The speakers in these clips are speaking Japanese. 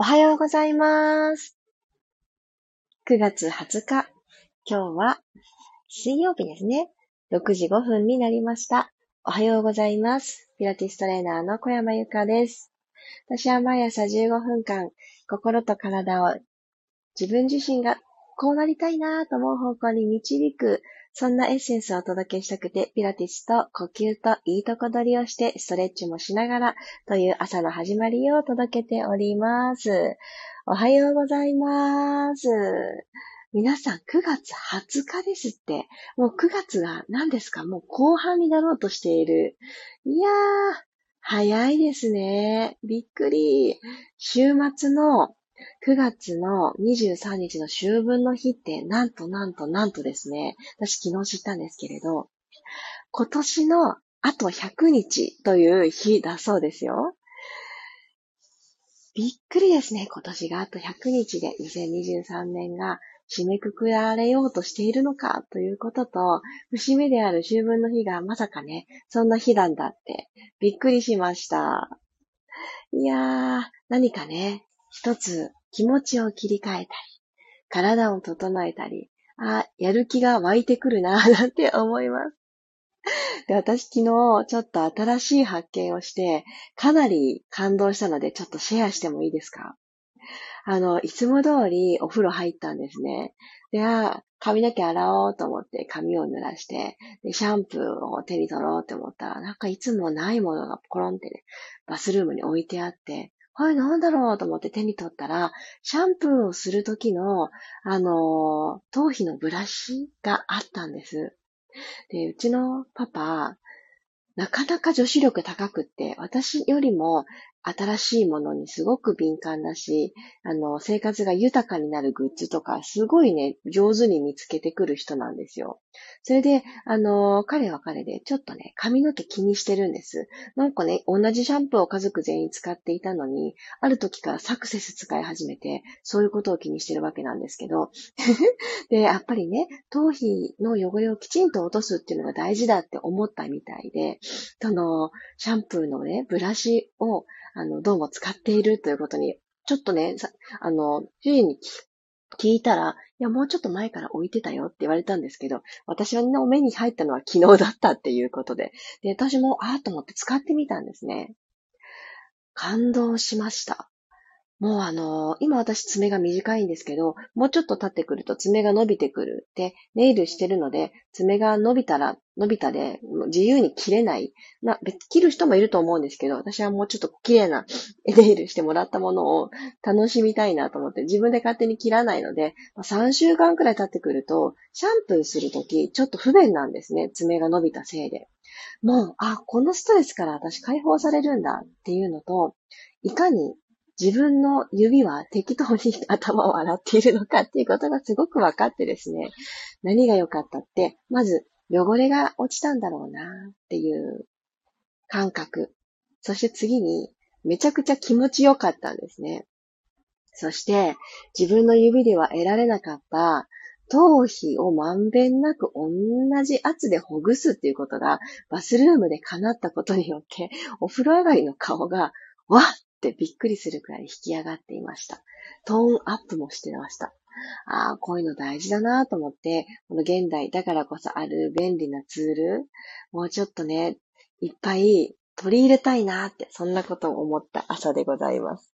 おはようございます。9月20日、今日は水曜日ですね。6時5分になりました。おはようございます。ピラティストレーナーの小山由かです。私は毎朝15分間、心と体を自分自身がこうなりたいなと思う方向に導くそんなエッセンスをお届けしたくて、ピラティスと呼吸といいとこ取りをして、ストレッチもしながら、という朝の始まりを届けております。おはようございます。皆さん9月20日ですって。もう9月が何ですか？もう後半になろうとしている。いやー、早いですね。びっくり。週末の9月の23日の秋分の日って、なんとなんとなんとですね、私昨日知ったんですけれど、今年のあと100日という日だそうですよ。びっくりですね、今年があと100日で2023年が締めくくられようとしているのかということと、節目である秋分の日がまさかね、そんな日なんだってびっくりしました。いやー、何かね、一つ気持ちを切り替えたり、体を整えたり、あ、やる気が湧いてくるな、なんて思います。で、私昨日ちょっと新しい発見をして、かなり感動したので、ちょっとシェアしてもいいですか？あの、いつも通りお風呂入ったんですね。で、あ、髪の毛洗おうと思って髪を濡らして、で、シャンプーを手に取ろうって思ったら、なんかいつもないものがポロンってね、バスルームに置いてあって、これなんだろうと思って手に取ったら、シャンプーをするときの、あの、頭皮のブラシがあったんです。で、うちのパパ、なかなか女子力高くって、私よりも新しいものにすごく敏感だし、あの、生活が豊かになるグッズとか、すごいね、上手に見つけてくる人なんですよ。それで、あの、彼は彼で、ちょっとね、髪の毛気にしてるんです。なんかね、同じシャンプーを家族全員使っていたのに、ある時からサクセス使い始めて、そういうことを気にしてるわけなんですけど、で、やっぱりね、頭皮の汚れをきちんと落とすっていうのが大事だって思ったみたいで、その、シャンプーのね、ブラシを、あの、どうも使っているということに、ちょっとね、あの、主人に聞いたら、いや、もうちょっと前から置いてたよって言われたんですけど、私はの目に入ったのは昨日だったっていうことで、で、私も、ああと思って使ってみたんですね。感動しました。もうあの、今私爪が短いんですけど、もうちょっと経ってくると爪が伸びてくる。で、ネイルしてるので、爪が伸びたら、伸びたで、自由に切れない。まあ、切る人もいると思うんですけど、私はもうちょっと綺麗な ネイルしてもらったものを楽しみたいなと思って、自分で勝手に切らないので、3週間くらい経ってくると、シャンプーするとき、ちょっと不便なんですね。爪が伸びたせいで。もう、あ、このストレスから私解放されるんだっていうのと、いかに自分の指は適当に頭を洗っているのかっていうことがすごく分かってですね、何が良かったって、まず汚れが落ちたんだろうなっていう感覚。そして次に、めちゃくちゃ気持ちよかったんですね。そして、自分の指では得られなかった頭皮をまんべんなく同じ圧でほぐすっていうことがバスルームで叶ったことによって、お風呂上がりの顔が、わっってびっくりするくらい引き上がっていました。トーンアップもしてました。ああ、こういうの大事だなと思って、この現代だからこそある便利なツール、もうちょっとね、いっぱい取り入れたいなって、そんなことを思った朝でございます。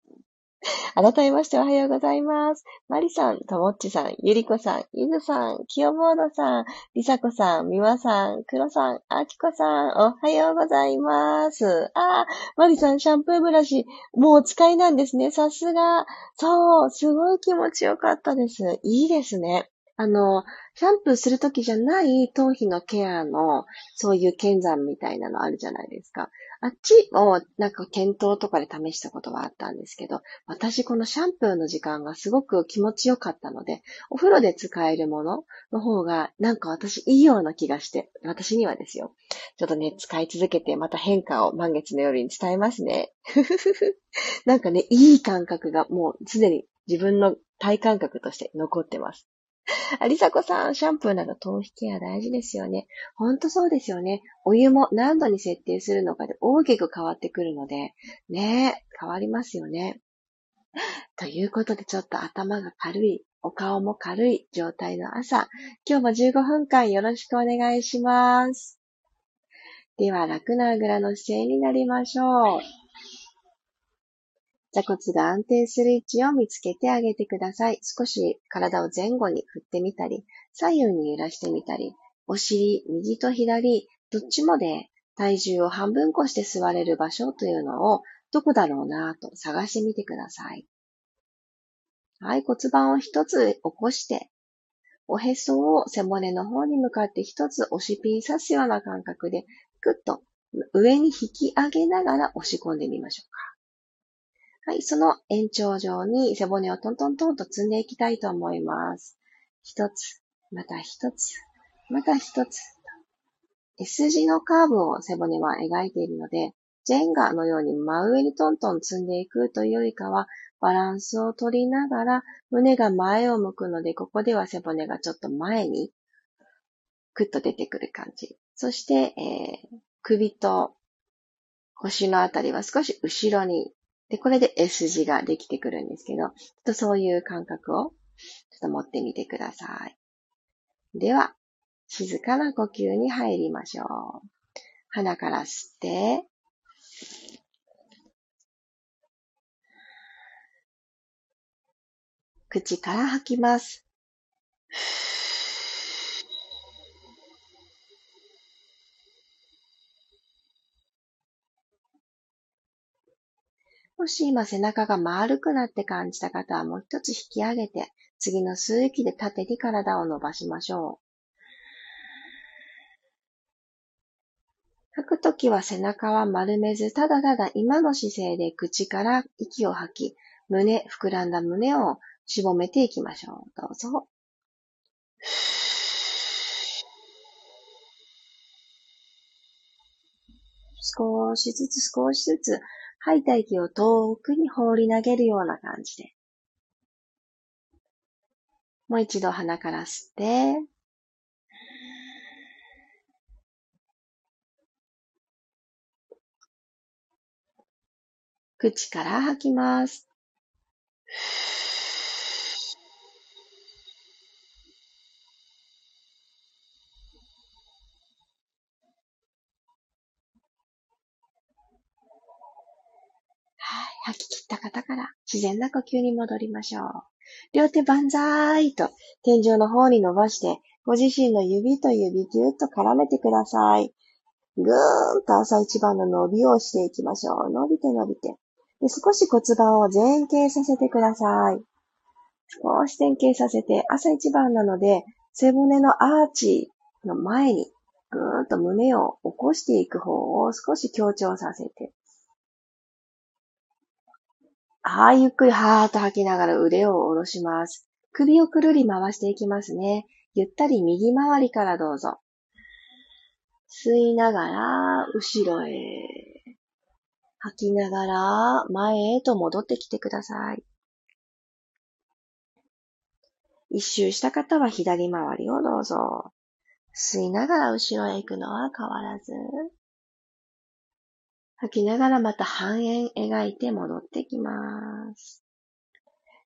改めましておはようございます。マリさん、ともっちさん、ゆりこさん、ゆずさん、きよボードさん、りさこさん、みわさん、くろさん、あきこさん、おはようございます。あー、マリさん、シャンプーブラシ、もうお使いなんですね。さすが。そう、すごい気持ちよかったです。いいですね。あの、シャンプーするときじゃない頭皮のケアの、そういう剣山みたいなのあるじゃないですか。あっちをなんか検討とかで試したことはあったんですけど、私このシャンプーの時間がすごく気持ちよかったので、お風呂で使えるものの方がなんか私いいような気がして、私にはですよ。ちょっとね、使い続けてまた変化を満月の夜に伝えますね。なんかね、いい感覚がもうすでに自分の体感覚として残ってます。ありさこさん、シャンプーなど頭皮ケア大事ですよね。ほんとそうですよね。お湯も何度に設定するのかで大きく変わってくるので、ね変わりますよね。ということでちょっと頭が軽い、お顔も軽い状態の朝、今日も15分間よろしくお願いします。では楽なあぐらの姿勢になりましょう。座骨が安定する位置を見つけてあげてください。少し体を前後に振ってみたり、左右に揺らしてみたり、お尻、右と左、どっちもで体重を半分こして座れる場所というのをどこだろうなと探してみてください。はい、骨盤を一つ起こして、おへそを背骨の方に向かって一つ押しピン刺すような感覚で、ぐっと上に引き上げながら押し込んでみましょうか。はい、その延長上に背骨をトントントンと積んでいきたいと思います。一つ、また一つ、また一つ。S 字のカーブを背骨は描いているので、ジェンガのように真上にトントン積んでいくというよりかは、バランスを取りながら、胸が前を向くので、ここでは背骨がちょっと前に、クッと出てくる感じ。そして、えー、首と腰のあたりは少し後ろに、で、これで S 字ができてくるんですけど、ちょっとそういう感覚をちょっと持ってみてください。では、静かな呼吸に入りましょう。鼻から吸って、口から吐きます。もし今背中が丸くなって感じた方はもう一つ引き上げて、次の吸う息で縦に体を伸ばしましょう。吐くときは背中は丸めず、ただただ今の姿勢で口から息を吐き、胸、膨らんだ胸をしぼめていきましょう。どうぞ。少しずつ少しずつ吐いた息を遠くに放り投げるような感じで。もう一度鼻から吸って、口から吐きます。吐き切った方から自然な呼吸に戻りましょう。両手万歳と天井の方に伸ばして、ご自身の指と指ぎゅっと絡めてください。ぐーんと朝一番の伸びをしていきましょう。伸びて伸びて。で少し骨盤を前傾させてください。少し前傾させて、朝一番なので、背骨のアーチの前にぐーんと胸を起こしていく方を少し強調させて、はい、ゆっくりはーっと吐きながら腕を下ろします。首をくるり回していきますね。ゆったり右回りからどうぞ。吸いながら、後ろへ。吐きながら、前へと戻ってきてください。一周した方は左回りをどうぞ。吸いながら後ろへ行くのは変わらず。吐きながらまた半円描いて戻ってきます。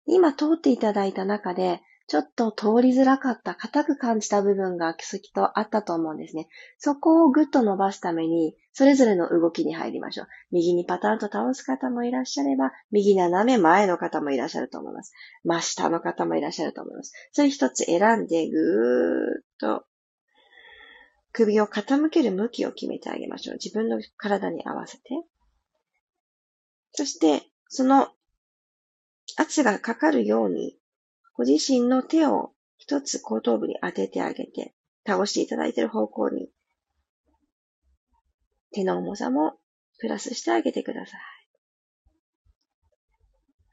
今通っていただいた中で、ちょっと通りづらかった、硬く感じた部分がきっとあったと思うんですね。そこをぐっと伸ばすために、それぞれの動きに入りましょう。右にパターンと倒す方もいらっしゃれば、右斜め前の方もいらっしゃると思います。真下の方もいらっしゃると思います。それ一つ選んで、ぐーっと首を傾ける向きを決めてあげましょう。自分の体に合わせて。そして、その圧がかかるように、ご自身の手を一つ後頭部に当ててあげて、倒していただいている方向に、手の重さもプラスしてあげてください。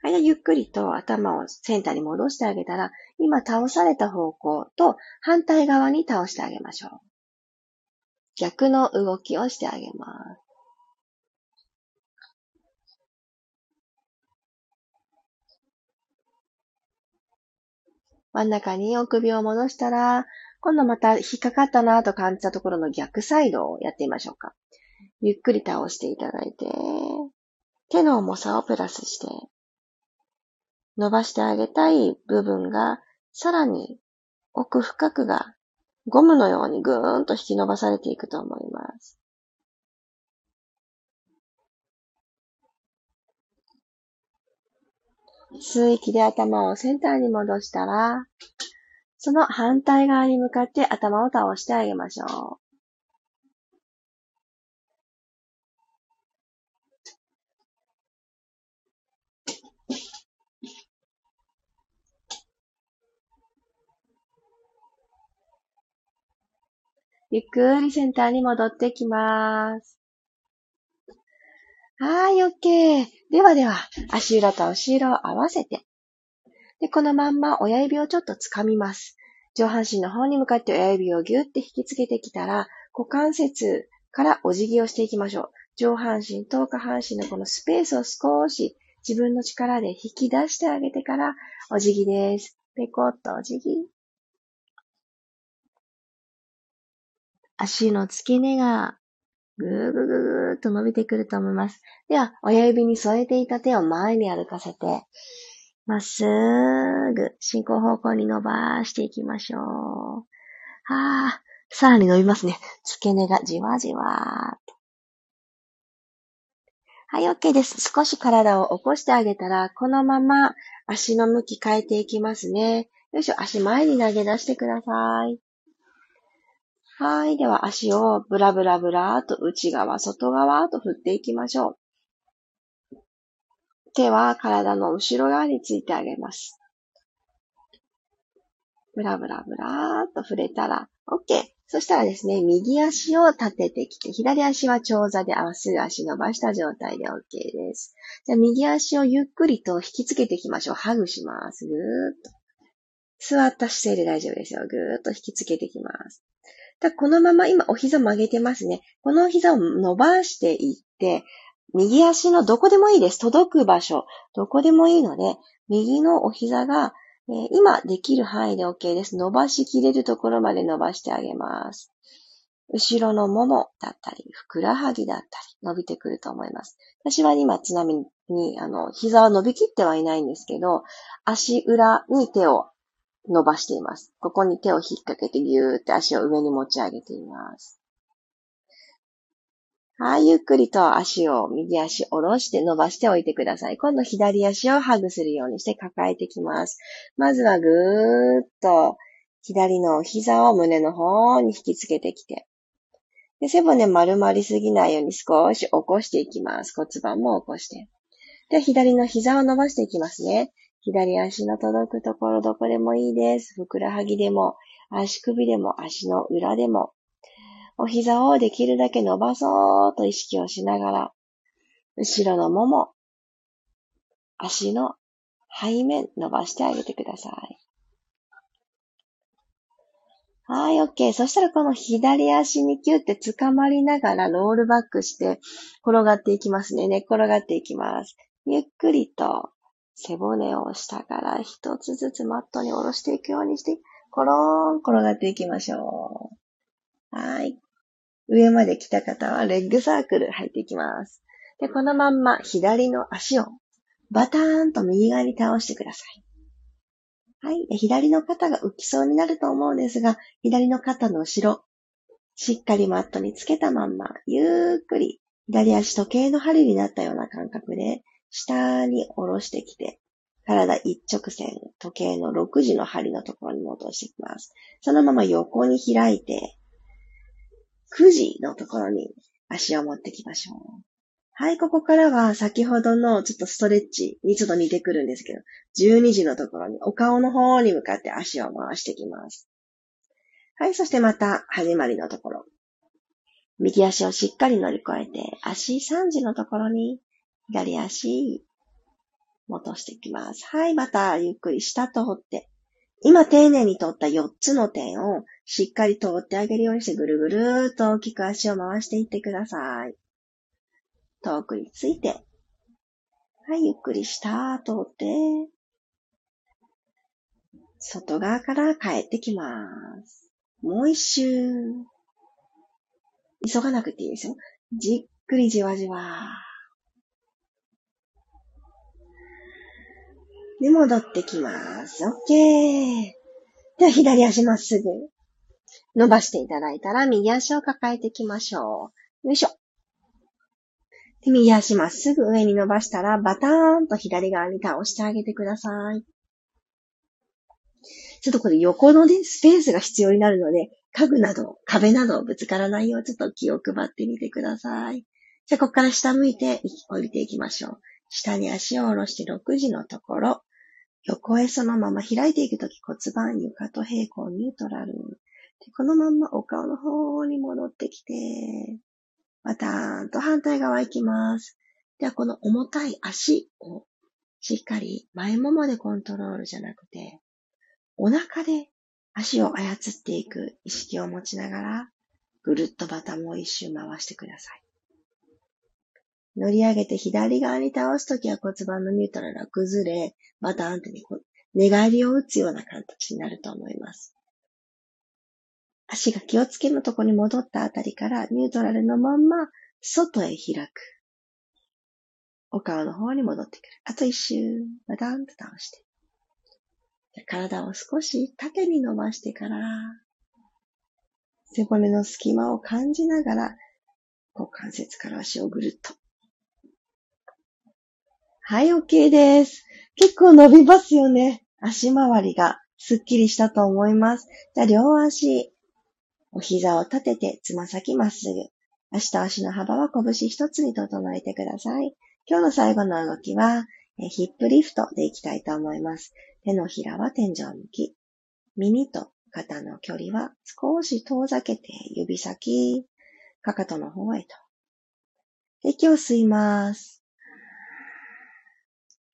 はい、ゆっくりと頭をセンターに戻してあげたら、今倒された方向と反対側に倒してあげましょう。逆の動きをしてあげます。真ん中にお首を戻したら、今度また引っかかったなと感じたところの逆サイドをやってみましょうか。ゆっくり倒していただいて、手の重さをプラスして、伸ばしてあげたい部分が、さらに奥深くがゴムのようにぐーんと引き伸ばされていくと思います。吸う息で頭をセンターに戻したら、その反対側に向かって頭を倒してあげましょう。ゆっくりセンターに戻ってきます。はい、OK。ではでは、足裏と後ろを合わせて。で、このまんま親指をちょっと掴みます。上半身の方に向かって親指をギュッて引きつけてきたら、股関節からお辞儀をしていきましょう。上半身と下半身のこのスペースを少し自分の力で引き出してあげてからお辞儀です。ペコッとお辞儀。足の付け根がぐーぐーぐーっと伸びてくると思います。では、親指に添えていた手を前に歩かせて、まっすぐ進行方向に伸ばしていきましょう。はあ、さらに伸びますね。付け根がじわじわーっと。はい、OK です。少し体を起こしてあげたら、このまま足の向き変えていきますね。よいしょ、足前に投げ出してください。はい。では足をブラブラブラーと内側、外側と振っていきましょう。手は体の後ろ側についてあげます。ブラブラブラーと触れたら OK。そしたらですね、右足を立ててきて、左足は長座で合わせる足伸ばした状態で OK です。じゃあ右足をゆっくりと引きつけていきましょう。ハグします。ぐーっと。座った姿勢で大丈夫ですよ。ぐーっと引きつけていきます。だこのまま今お膝曲げてますね。このお膝を伸ばしていって、右足のどこでもいいです。届く場所。どこでもいいので、右のお膝が、えー、今できる範囲で OK です。伸ばしきれるところまで伸ばしてあげます。後ろのももだったり、ふくらはぎだったり、伸びてくると思います。私は今、ちなみに、あの、膝は伸びきってはいないんですけど、足裏に手を伸ばしています。ここに手を引っ掛けてぎゅーって足を上に持ち上げています。はい、ゆっくりと足を、右足下ろして伸ばしておいてください。今度左足をハグするようにして抱えてきます。まずはぐーっと左の膝を胸の方に引きつけてきて、で背骨丸まりすぎないように少し起こしていきます。骨盤も起こして。で、左の膝を伸ばしていきますね。左足の届くところどこでもいいです。ふくらはぎでも、足首でも、足の裏でも。お膝をできるだけ伸ばそうと意識をしながら、後ろのもも、足の背面伸ばしてあげてください。はい、OK。そしたらこの左足にキュって掴まりながらロールバックして転がっていきますね。寝っ転がっていきます。ゆっくりと背骨を下から一つずつマットに下ろしていくようにして、コローン転がっていきましょう。はい。上まで来た方はレッグサークル入っていきます。で、このまんま左の足をバターンと右側に倒してください。はい。左の肩が浮きそうになると思うんですが、左の肩の後ろ、しっかりマットにつけたまんま、ゆっくり、左足時計の針になったような感覚で、下に下ろしてきて、体一直線、時計の6時の針のところに戻してきます。そのまま横に開いて、9時のところに足を持ってきましょう。はい、ここからは先ほどのちょっとストレッチにちょっと似てくるんですけど、12時のところにお顔の方に向かって足を回してきます。はい、そしてまた始まりのところ。右足をしっかり乗り越えて、足3時のところに左足、戻していきます。はい、またゆっくり下と掘って。今丁寧に通った4つの点をしっかり通ってあげるようにしてぐるぐるーっと大きく足を回していってください。遠くについて。はい、ゆっくり下通って、外側から帰ってきます。もう一周。急がなくていいですよ。じっくりじわじわ。で、戻ってきます。OK。では、左足まっすぐ。伸ばしていただいたら、右足を抱えていきましょう。よいしょ。で、右足まっすぐ上に伸ばしたら、バターンと左側に倒してあげてください。ちょっとこれ横のね、スペースが必要になるので、家具など、壁などぶつからないようちょっと気を配ってみてください。じゃあ、ここから下向いて降りていきましょう。下に足を下ろして6時のところ、横へそのまま開いていくとき骨盤床と平行ニュートラル。でこのままお顔の方に戻ってきて、またーんと反対側行きます。ではこの重たい足をしっかり前ももでコントロールじゃなくて、お腹で足を操っていく意識を持ちながら、ぐるっとバタもう一周回してください。乗り上げて左側に倒すときは骨盤のニュートラルが崩れ、バタンって寝返りを打つような形になると思います。足が気をつけのとこに戻ったあたりからニュートラルのまんま外へ開く。お顔の方に戻ってくる。あと一周、バタンと倒して。体を少し縦に伸ばしてから、背骨の隙間を感じながら、股関節から足をぐるっとはい、OK です。結構伸びますよね。足回りがすっきりしたと思います。じゃあ、両足、お膝を立てて、つま先まっすぐ。足と足の幅は拳一つに整えてください。今日の最後の動きは、ヒップリフトでいきたいと思います。手のひらは天井向き。耳と肩の距離は少し遠ざけて指先、かかとの方へと。息を吸います。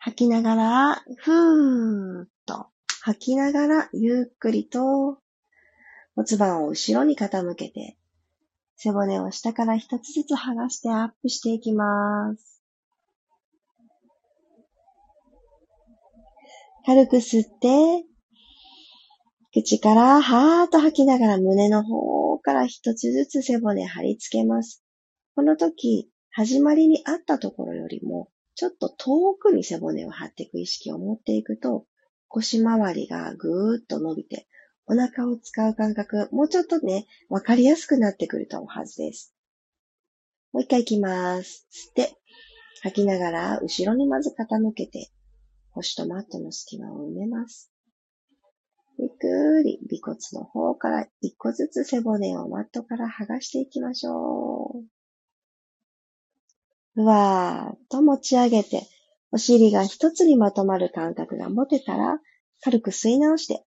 吐きながら、ふーっと吐きながら、ゆっくりと骨盤を後ろに傾けて、背骨を下から一つずつ剥がしてアップしていきます。軽く吸って、口からはーっと吐きながら胸の方から一つずつ背骨貼り付けます。この時、始まりにあったところよりもちょっと遠くに背骨を張っていく意識を持っていくと、腰回りがぐーっと伸びて、お腹を使う感覚、もうちょっとね、わかりやすくなってくると思うはずです。もう一回行きます。吸って、吐きながら、後ろにまず傾けて、腰とマットの隙間を埋めます。ゆっくり、尾骨の方から一個ずつ背骨をマットから剥がしていきましょう。ふわーっと持ち上げて、お尻が一つにまとまる感覚が持てたら、軽く吸い直して、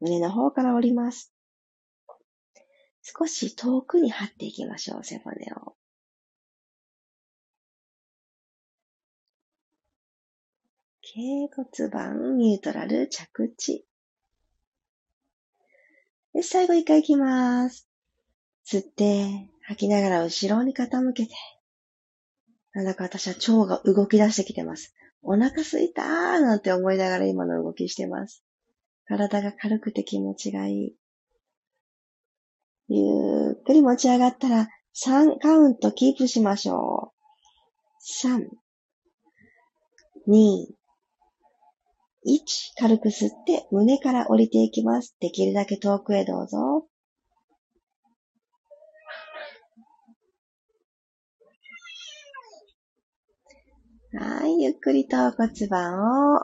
胸の方から降ります。少し遠くに張っていきましょう、背骨を。頸骨盤、ニュートラル、着地。で、最後一回いきます。吸って、吐きながら後ろに傾けて、なんだか私は腸が動き出してきてます。お腹すいたーなんて思いながら今の動きしてます。体が軽くて気持ちがいい。ゆっくり持ち上がったら3カウントキープしましょう。3、2、1軽く吸って胸から降りていきます。できるだけ遠くへどうぞ。はい、ゆっくりと骨盤を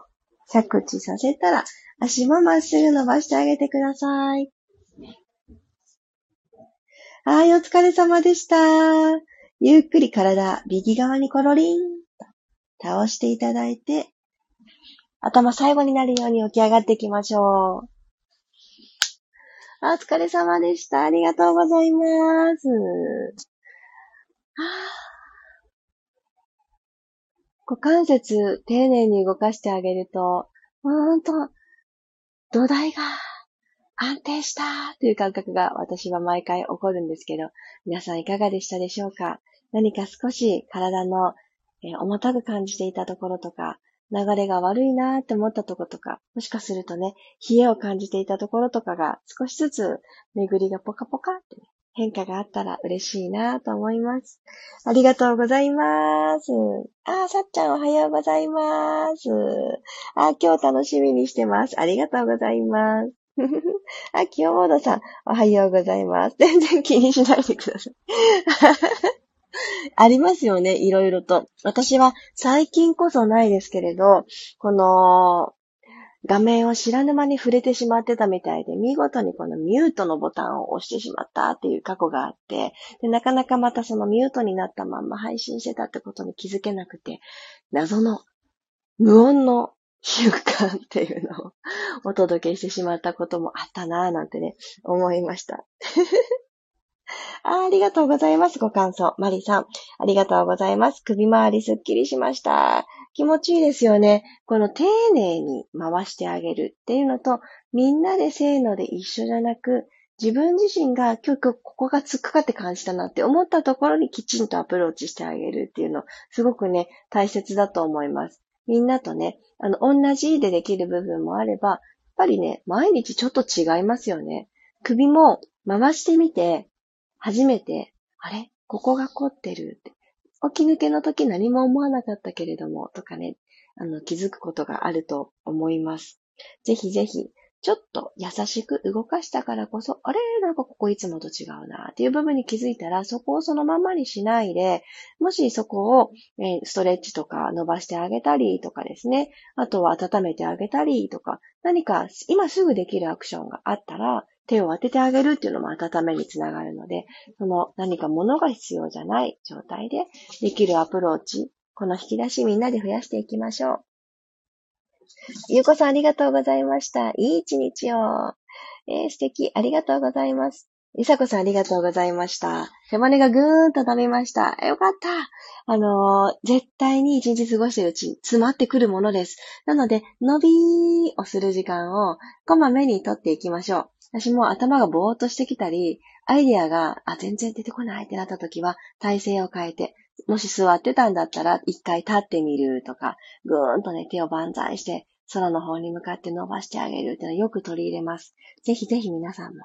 着地させたら、足もまっすぐ伸ばしてあげてください。はい、お疲れ様でした。ゆっくり体、右側にコロリンと倒していただいて、頭最後になるように起き上がっていきましょう。お疲れ様でした。ありがとうございます。あ股関節丁寧に動かしてあげると、ほんと、土台が安定したという感覚が私は毎回起こるんですけど、皆さんいかがでしたでしょうか？何か少し体の、え、重たく感じていたところとか、流れが悪いなーって思ったところとか、もしかするとね、冷えを感じていたところとかが少しずつ巡りがポカポカって、変化があったら嬉しいなと思います。ありがとうございます。あ、さっちゃんおはようございます。あ、今日楽しみにしてます。ありがとうございます。あ、清本さん、おはようございます。全然気にしないでください。ありますよね、いろいろと。私は最近こそないですけれど、この、画面を知らぬ間に触れてしまってたみたいで、見事にこのミュートのボタンを押してしまったっていう過去があって、でなかなかまたそのミュートになったまんま配信してたってことに気づけなくて、謎の無音の習慣っていうのをお届けしてしまったこともあったなぁなんてね、思いました。あありがとうございます。ご感想。マリさん。ありがとうございます。首周りすっきりしました。気持ちいいですよね。この丁寧に回してあげるっていうのと、みんなでせーので一緒じゃなく、自分自身が今日ここが突っかかって感じたなって思ったところにきちんとアプローチしてあげるっていうの、すごくね、大切だと思います。みんなとね、あの、同じでできる部分もあれば、やっぱりね、毎日ちょっと違いますよね。首も回してみて、初めて、あれ？ここが凝ってるって。起き抜けの時何も思わなかったけれども、とかね、あの、気づくことがあると思います。ぜひぜひ、ちょっと優しく動かしたからこそ、あれ？なんかここいつもと違うなっていう部分に気づいたら、そこをそのままにしないで、もしそこを、えストレッチとか伸ばしてあげたりとかですね、あとは温めてあげたりとか、何か今すぐできるアクションがあったら、手を当ててあげるっていうのも温めにつながるので、その何か物が必要じゃない状態でできるアプローチ、この引き出しみんなで増やしていきましょう。ゆうこさんありがとうございました。いい一日を。えー、素敵。ありがとうございます。りさこさんありがとうございました。背骨がぐーんと食べました。よかった。あのー、絶対に一日過ごしてるうちに詰まってくるものです。なので、伸びーをする時間をこまめにとっていきましょう。私も頭がぼーっとしてきたり、アイディアが、あ、全然出てこないってなった時は、体勢を変えて、もし座ってたんだったら、一回立ってみるとか、ぐーんとね、手を万歳して、空の方に向かって伸ばしてあげるっていうのをよく取り入れます。ぜひぜひ皆さんも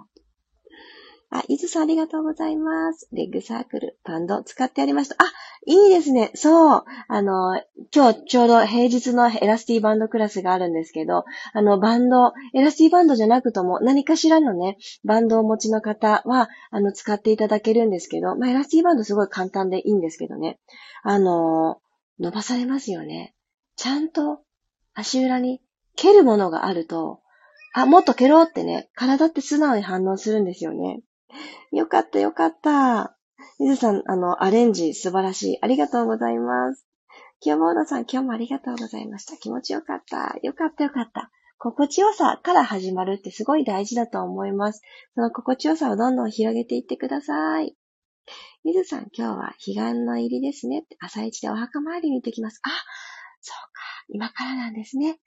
あ、伊豆さんありがとうございます。レッグサークル、バンド使ってありました。あ、いいですね。そう。あの、今日ちょうど平日のエラスティバンドクラスがあるんですけど、あの、バンド、エラスティバンドじゃなくとも何かしらのね、バンドをお持ちの方は、あの、使っていただけるんですけど、まあ、エラスティバンドすごい簡単でいいんですけどね。あの、伸ばされますよね。ちゃんと足裏に蹴るものがあると、あ、もっと蹴ろうってね、体って素直に反応するんですよね。よかったよかった。みずさん、あの、アレンジ素晴らしい。ありがとうございます。清坊さん、今日もありがとうございました。気持ちよかった。よかったよかった。心地よさから始まるってすごい大事だと思います。その心地よさをどんどん広げていってください。みずさん、今日は彼岸の入りですね。朝一でお墓参りに行ってきます。あ、そうか。今からなんですね。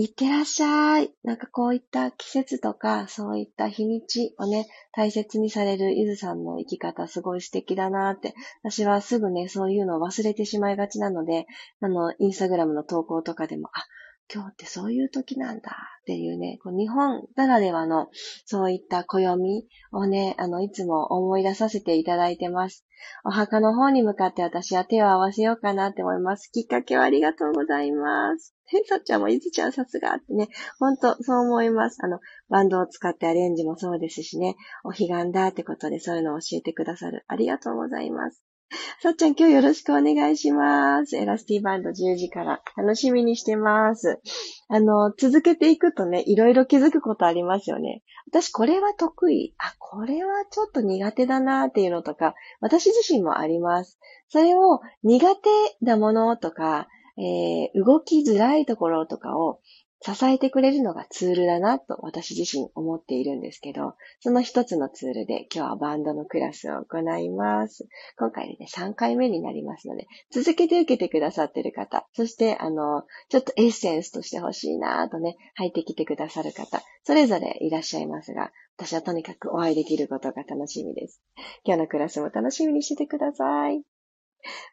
いってらっしゃい。なんかこういった季節とか、そういった日にちをね、大切にされるゆずさんの生き方すごい素敵だなって。私はすぐね、そういうのを忘れてしまいがちなので、あの、インスタグラムの投稿とかでも、あ、今日ってそういう時なんだっていうね、こう日本ならではのそういった暦をね、あの、いつも思い出させていただいてます。お墓の方に向かって私は手を合わせようかなって思います。きっかけはありがとうございます。へさっちゃんもいずちゃんさすがってね、ほんとそう思います。あの、バンドを使ってアレンジもそうですしね、お彼岸だってことでそういうのを教えてくださる。ありがとうございます。さっちゃん今日よろしくお願いします。エラスティバンド10時から楽しみにしてます。あの、続けていくとね、いろいろ気づくことありますよね。私これは得意。あ、これはちょっと苦手だなっていうのとか、私自身もあります。それを苦手なものとか、えー、動きづらいところとかを支えてくれるのがツールだなと私自身思っているんですけど、その一つのツールで今日はバンドのクラスを行います。今回でね、3回目になりますので、続けて受けてくださっている方、そしてあの、ちょっとエッセンスとしてほしいなとね、入ってきてくださる方、それぞれいらっしゃいますが、私はとにかくお会いできることが楽しみです。今日のクラスも楽しみにしててください。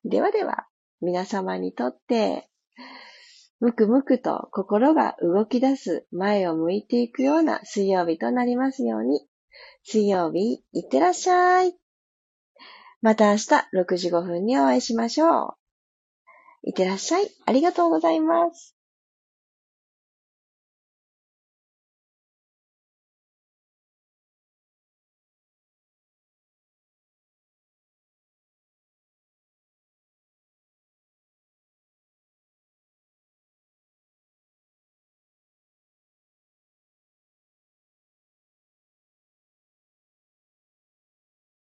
ではでは、皆様にとって、むくむくと心が動き出す前を向いていくような水曜日となりますように。水曜日、いってらっしゃい。また明日6時5分にお会いしましょう。いってらっしゃい。ありがとうございます。